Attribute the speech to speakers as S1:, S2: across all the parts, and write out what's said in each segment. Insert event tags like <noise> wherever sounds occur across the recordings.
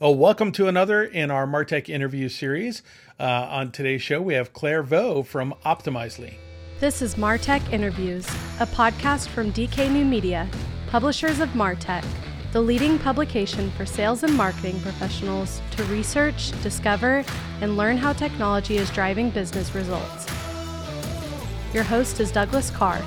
S1: Oh, welcome to another in our Martech interview series. Uh, on today's show, we have Claire Vo from Optimizely.
S2: This is Martech Interviews, a podcast from DK New Media, publishers of Martech, the leading publication for sales and marketing professionals to research, discover, and learn how technology is driving business results. Your host is Douglas Karr.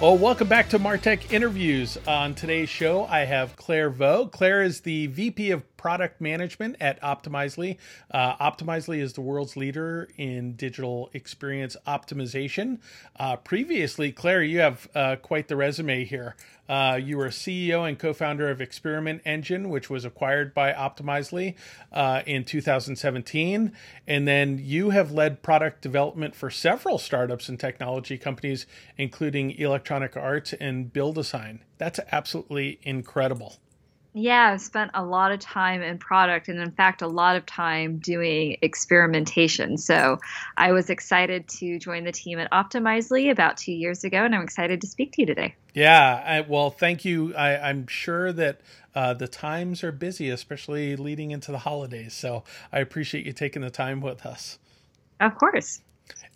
S1: Well, welcome back to Martech Interviews. On today's show, I have Claire Vo. Claire is the VP of product management at Optimizely. Uh, Optimizely is the world's leader in digital experience optimization. Uh, previously, Claire, you have uh, quite the resume here. Uh, you were CEO and co founder of Experiment Engine, which was acquired by Optimizely uh, in 2017. And then you have led product development for several startups and technology companies, including Electronic Arts and BuildASign. That's absolutely incredible.
S3: Yeah, I've spent a lot of time in product and, in fact, a lot of time doing experimentation. So I was excited to join the team at Optimizely about two years ago, and I'm excited to speak to you today.
S1: Yeah, I, well, thank you. I, am sure that uh, the times are busy, especially leading into the holidays. So I appreciate you taking the time with us.
S3: Of course.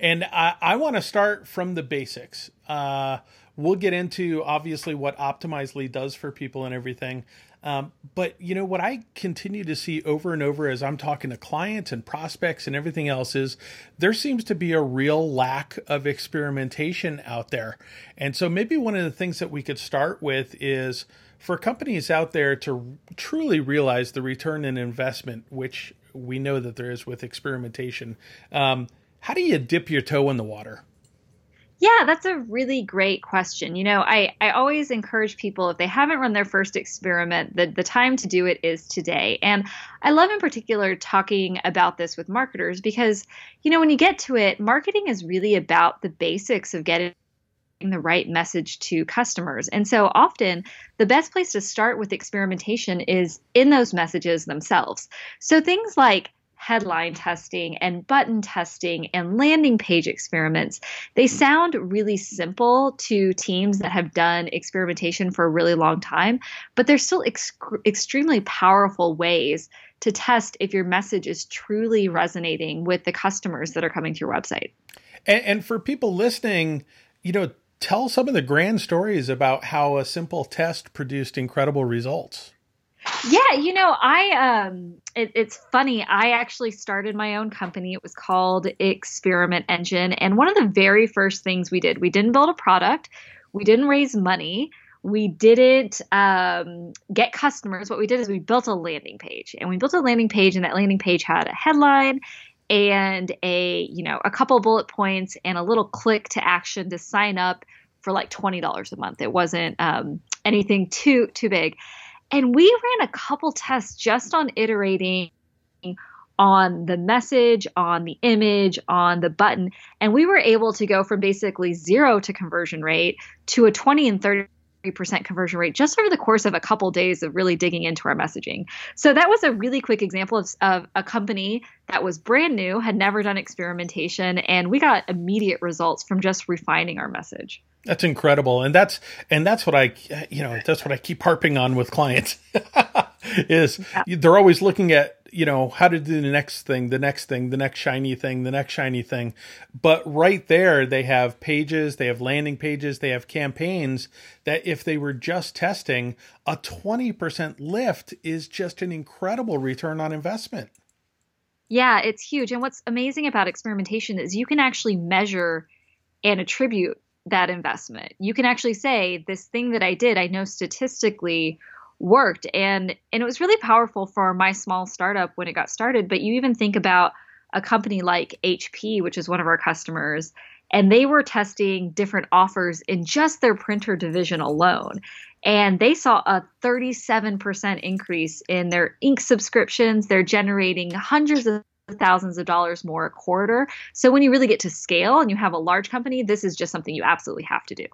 S1: And I, I want to start from the basics. Uh, we'll get into obviously what Optimizely does for people and everything. Um, but you know what I continue to see over and over as I'm talking to clients and prospects and everything else is there seems to be a real lack of experimentation out there. And so maybe one of the things that we could start with is for companies out there to truly realize the return in investment, which we know that there is with experimentation. Um, how do you dip your toe in the water?
S3: Yeah, that's a really great question. You know, I, I always encourage people if they haven't run their first experiment, the, the time to do it is today. And I love in particular talking about this with marketers because, you know, when you get to it, marketing is really about the basics of getting the right message to customers. And so often the best place to start with experimentation is in those messages themselves. So things like headline testing and button testing and landing page experiments. They hmm. sound really simple to teams that have done experimentation for a really long time, but they're still ex- extremely powerful ways to test if your message is truly resonating with the customers that are coming to your website.
S1: And, and for people listening, you know, tell some of the grand stories about how a simple test produced incredible results.
S3: Yeah, you know, I um it, it's funny. I actually started my own company. It was called Experiment Engine, and one of the very first things we did, we didn't build a product, we didn't raise money, we didn't um, get customers. What we did is we built a landing page, and we built a landing page, and that landing page had a headline and a you know a couple bullet points and a little click to action to sign up for like twenty dollars a month. It wasn't um, anything too too big and we ran a couple tests just on iterating on the message, on the image, on the button. And we were able to go from basically zero to conversion rate to a 20 and 30 percent conversion rate just over the course of a couple days of really digging into our messaging. So that was a really quick example of, of, a company that was brand new, had never done experimentation, and we got immediate results from just refining our message.
S1: That's incredible, and that's and that's what I you know that's what I keep harping on with clients <laughs> is yeah. they're always looking at you know how to do the next thing, the next thing, the next shiny thing, the next shiny thing, but right there they have pages, they have landing pages, they have campaigns that if they were just testing, a twenty percent lift is just an incredible return on investment.
S3: Yeah, it's huge, and what's amazing about experimentation is you can actually measure and attribute that investment. You can actually say this thing that I did, I know statistically worked and and it was really powerful for my small startup when it got started, but you even think about a company like HP, which is one of our customers, and they were testing different offers in just their printer division alone. And they saw a 37% increase in their ink subscriptions. They're generating hundreds of thousands of dollars more a quarter. So when you really get to scale and you have a large company, this is just something you absolutely have to do.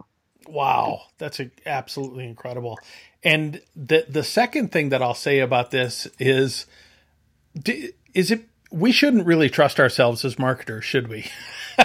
S1: Wow, that's a, absolutely incredible. And the the second thing that I'll say about this is is it we shouldn't really trust ourselves as marketers, should we?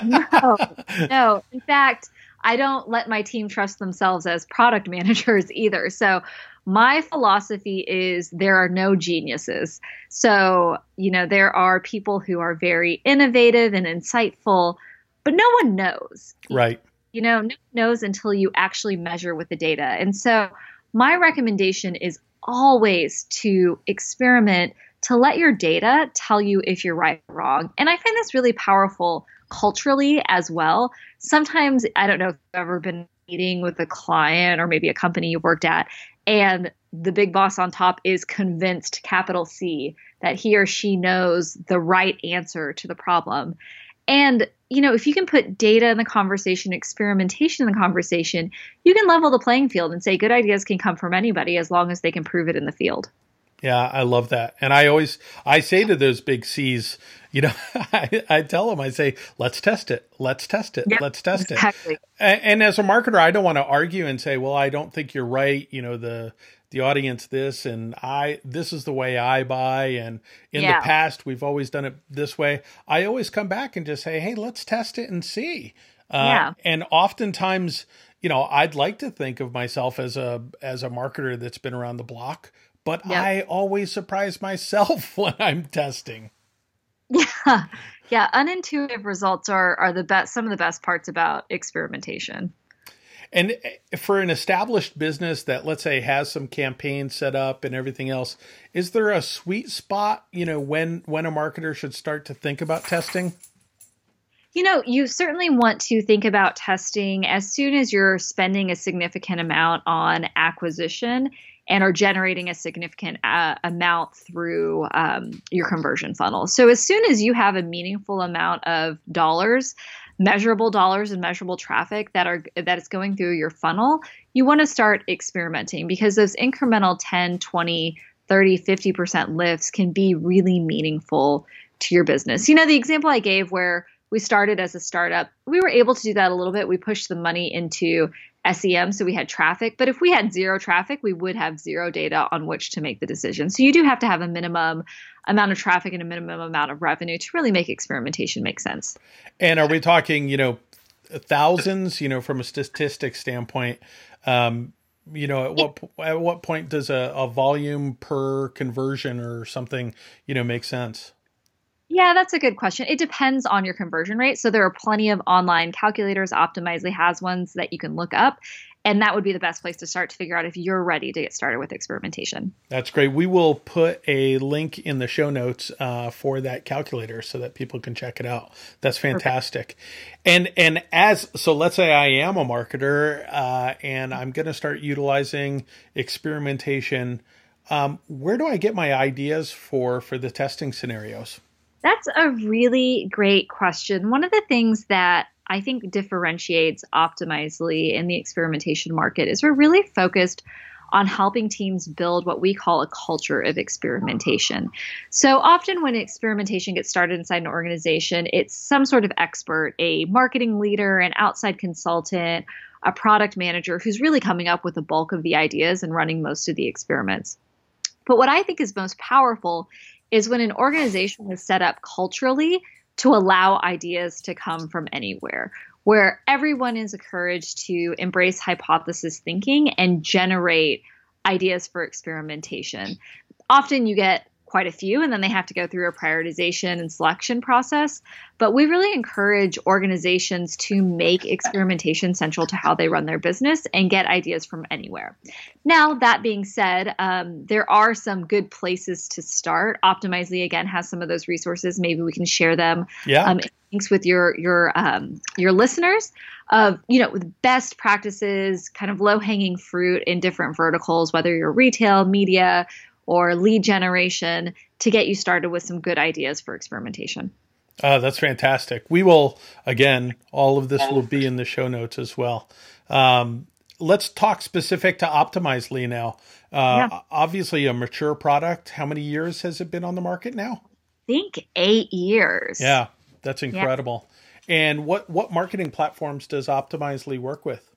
S3: no. <laughs> No. In fact, I don't let my team trust themselves as product <laughs> managers either. So my philosophy is there are no geniuses. So, you know, there are people who are very innovative and insightful, but no one knows.
S1: Right.
S3: You know, no one knows until you actually measure with the data. And so, my recommendation is always to experiment to let your data tell you if you're right or wrong. And I find this really powerful culturally as well. Sometimes, I don't know if you've ever been meeting with a client or maybe a company you worked at, and the big boss on top is convinced, capital C, that he or she knows the right answer to the problem. And, you know, if you can put data in the conversation, experimentation in the conversation, you can level the playing field and say good ideas can come from anybody as long as they can prove it in the field.
S1: Yeah, I love that. And I always I say to those big C's, you know, <laughs> I, I tell them, I say, let's test it. Let's test it. Yep, let's test exactly. it. And, and as a marketer, I don't want to argue and say, well, I don't think you're right. You know, the the audience this and I this is the way I buy and in yeah. the past we've always done it this way. I always come back and just say, "Hey, let's test it and see." Uh, yeah. and oftentimes, you know, I'd like to think of myself as a as a marketer that's been around the block, but yep. I always surprise myself <laughs> when I'm testing.
S3: Yeah. <laughs> Yeah, unintuitive results are are the best some of the best parts about experimentation.
S1: And eh, for an established business that let's say has some campaigns set up and everything else, is there a sweet spot, you know, when when a marketer should start to think about testing?
S3: You know, you certainly want to think about testing as soon as you're spending a significant amount on acquisition and are generating a significant uh, amount through um, your conversion funnel. So as soon as you have a meaningful amount of dollars, measurable dollars and measurable traffic that are that is going through your funnel, you want to start experimenting because those incremental 10, 20, 30, 50% lifts can be really meaningful to your business. You know, the example I gave where we started as a startup, we were able to do that a little bit. We pushed the money into SEM, so we had traffic. But if we had zero traffic, we would have zero data on which to make the decision. So you do have to have a minimum amount of traffic and a minimum amount of revenue to really make experimentation make sense.
S1: And are we talking, you know, thousands, you know, from a statistic standpoint? Um, you know, at what at what point does a, a volume per conversion or something, you know, make sense?
S3: Yeah, that's a good question. It depends on your conversion rate. So there are plenty of online calculators. Optimizely has ones that you can look up. And that would be the best place to start to figure out if you're ready to get started with experimentation.
S1: That's great. We will put a link in the show notes uh, for that calculator so that people can check it out. That's fantastic. Perfect. And and as so, let's say I am a marketer uh, and I'm going to start utilizing experimentation. Um, where do I get my ideas for for the testing scenarios?
S3: That's a really great question. One of the things that I think differentiates Optimizely in the experimentation market is we're really focused on helping teams build what we call a culture of experimentation. So often when experimentation gets started inside an organization, it's some sort of expert, a marketing leader, an outside consultant, a product manager who's really coming up with the bulk of the ideas and running most of the experiments. But what I think is most powerful is when an organization is set up culturally to allow ideas to come from anywhere, where everyone is encouraged to embrace hypothesis thinking and generate ideas for experimentation. Often you get quite a few, and then they have to go through a prioritization and selection process. But we really encourage organizations to make experimentation central to how they run their business and get ideas from anywhere. Now, that being said, um, there are some good places to start. Optimizely again has some of those resources. Maybe we can share them.
S1: Yeah. Um,
S3: links with your your um, your listeners of you know with best practices, kind of low hanging fruit in different verticals, whether you're retail, media, or lead generation to get you started with some good ideas for experimentation.
S1: Uh, that's fantastic. We will, again, all of this will be in the show notes as well. Um, let's talk specific to Optimizely now. Uh, yeah. Obviously, a mature product. How many years has it been on the market now?
S3: I think eight years.
S1: Yeah, that's incredible. Yeah. And what what marketing platforms does Optimizely work with?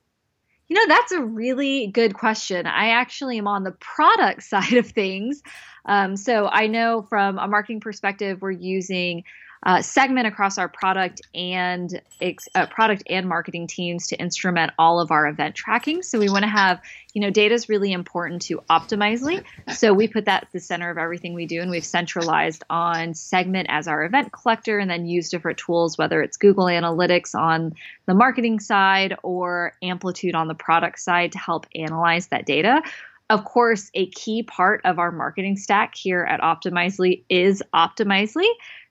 S3: You know, that's a really good question. I actually am on the product <laughs> side of things. Um, so I know from a marketing perspective, we're using uh, segment across our product and uh, product and marketing teams to instrument all of our event tracking. So we want to have, you know, data is really important to Optimizely. So we put that at the center of everything we do, and we've centralized on Segment as our event collector, and then use different tools, whether it's Google Analytics on the marketing side or Amplitude on the product side, to help analyze that data of course, a key part of our marketing stack here at Optimizely is Optimizely.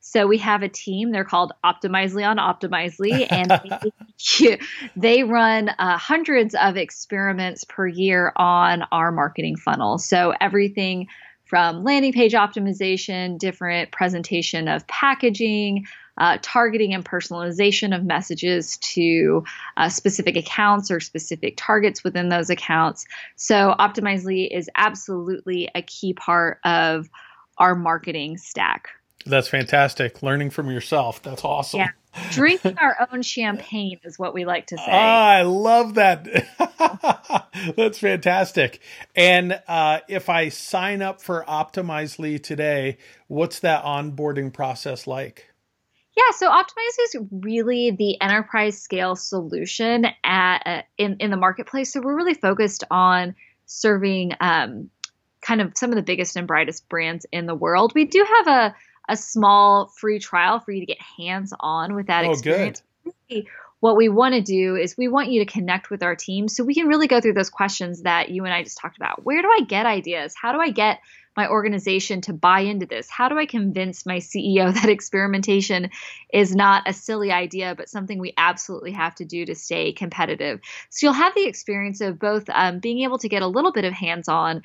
S3: So we have a team. They're called Optimizely on Optimizely, <laughs> and <laughs> they, run uh, hundreds of experiments per year on our marketing funnel. So everything from landing page optimization, different presentation of packaging, uh, targeting and personalization of messages to uh, specific accounts or specific targets within those accounts. So, Optimizely is absolutely a key part of our marketing stack.
S1: That's fantastic. Learning from yourself. That's awesome.
S3: Yeah. <laughs> Drinking our own champagne is what we like to say.
S1: Ah, I love that. <laughs> That's fantastic. And uh, if I sign up for Optimizely today, what's that onboarding process like?
S3: Yeah, so Optimizely is really the enterprise scale solution at uh, in in the marketplace. So we're really focused on serving um, kind of some of the biggest and brightest brands in the world. We do have a a small free trial for you to get hands on with that
S1: oh,
S3: experience.
S1: Good.
S3: What we want to do is we want you to connect with our team so we can really go through those questions that you and I just talked about. Where do I get ideas? How do I get my organization to buy into this? How do I convince my CEO <laughs> that experimentation is not a silly idea, but something we absolutely have to do to stay competitive? So you'll have the experience of both um, being able to get a little bit of hands on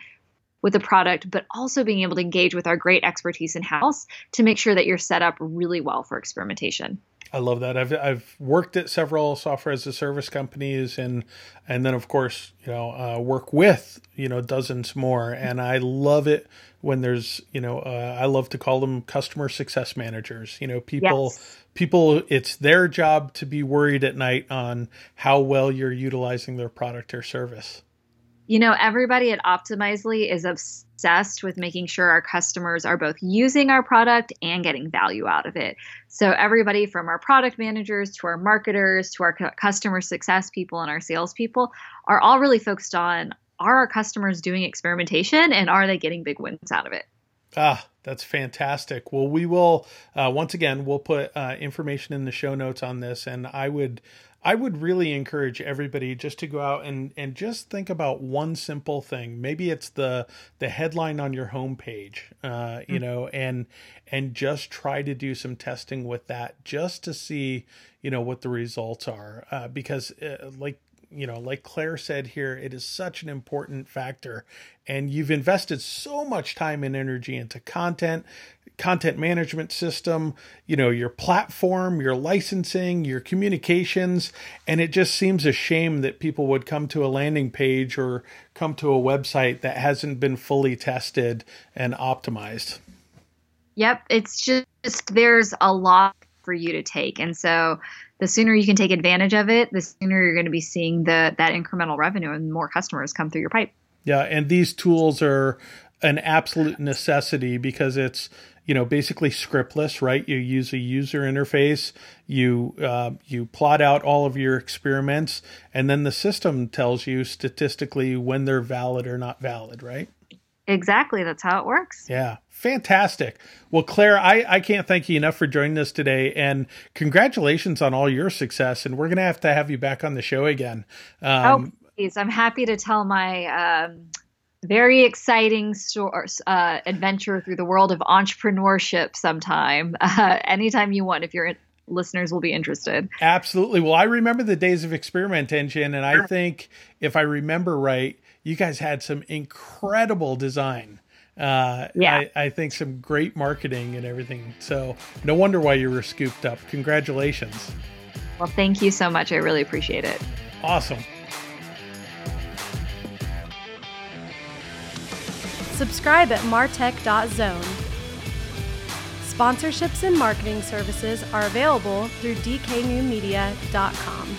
S3: with the product, but also being able to engage with our great expertise in house to make sure that you're set up really well for experimentation.
S1: I love that. I've I've worked at several software as a service companies, and and then of course you know uh, work with you know dozens more, and I love it when there's you know uh, I love to call them customer success managers. You know people yes. people it's their job to be worried at night on how well you're utilizing their product or service
S3: you know, everybody at Optimizely is obsessed with making sure our customers are both using our product and getting value out of it. So, everybody from our product managers to our marketers to our customer success people and our salespeople are all really focused on are our customers doing experimentation and are they getting big wins out of it?
S1: Ah, that's fantastic. Well, we will uh, once again we'll put uh, information in the show notes on this, and I would I would really encourage everybody just to go out and, and just think about one simple thing. Maybe it's the the headline on your homepage, uh, you mm-hmm. know, and and just try to do some testing with that just to see, you know, what the results are. Uh, because, uh, like you know, like Claire said here, it is such an important factor. And you've invested so much time and energy into content, content management system, you know, your platform, your licensing, your communications. And it just seems a shame that people would come to a landing page or come to a website that hasn't been fully tested and optimized.
S3: Yep. It's just, there's a lot for you to take. And so the sooner you can take advantage of it, the sooner you're going to be seeing the that incremental revenue and more customers come through your pipe.
S1: Yeah, and these tools are an absolute necessity because it's you know basically scriptless right you use a user interface you uh, you plot out all of your experiments and then the system tells you statistically when they're valid or not valid right
S3: exactly that's how it works.
S1: Yeah fantastic. Well claire i i can't thank you enough for joining us today and congratulations on all your success and we're gonna have to have you back on the show again.
S3: Um, oh please. I'm happy to tell my um, very exciting uh, adventure through the world of entrepreneurship sometime <laughs> uh, anytime you want if your listeners will be interested.
S1: Absolutely. Well i remember the days of experiment engine and i think if i remember right you guys had some incredible design. Uh, yeah, I, I, think some great marketing and everything. So no wonder why you were scooped up. Congratulations.
S3: Well, thank you so much. I really appreciate it.
S1: Awesome.
S2: Subscribe at martech.zone. Sponsorships and marketing services are available through dknewmedia.com.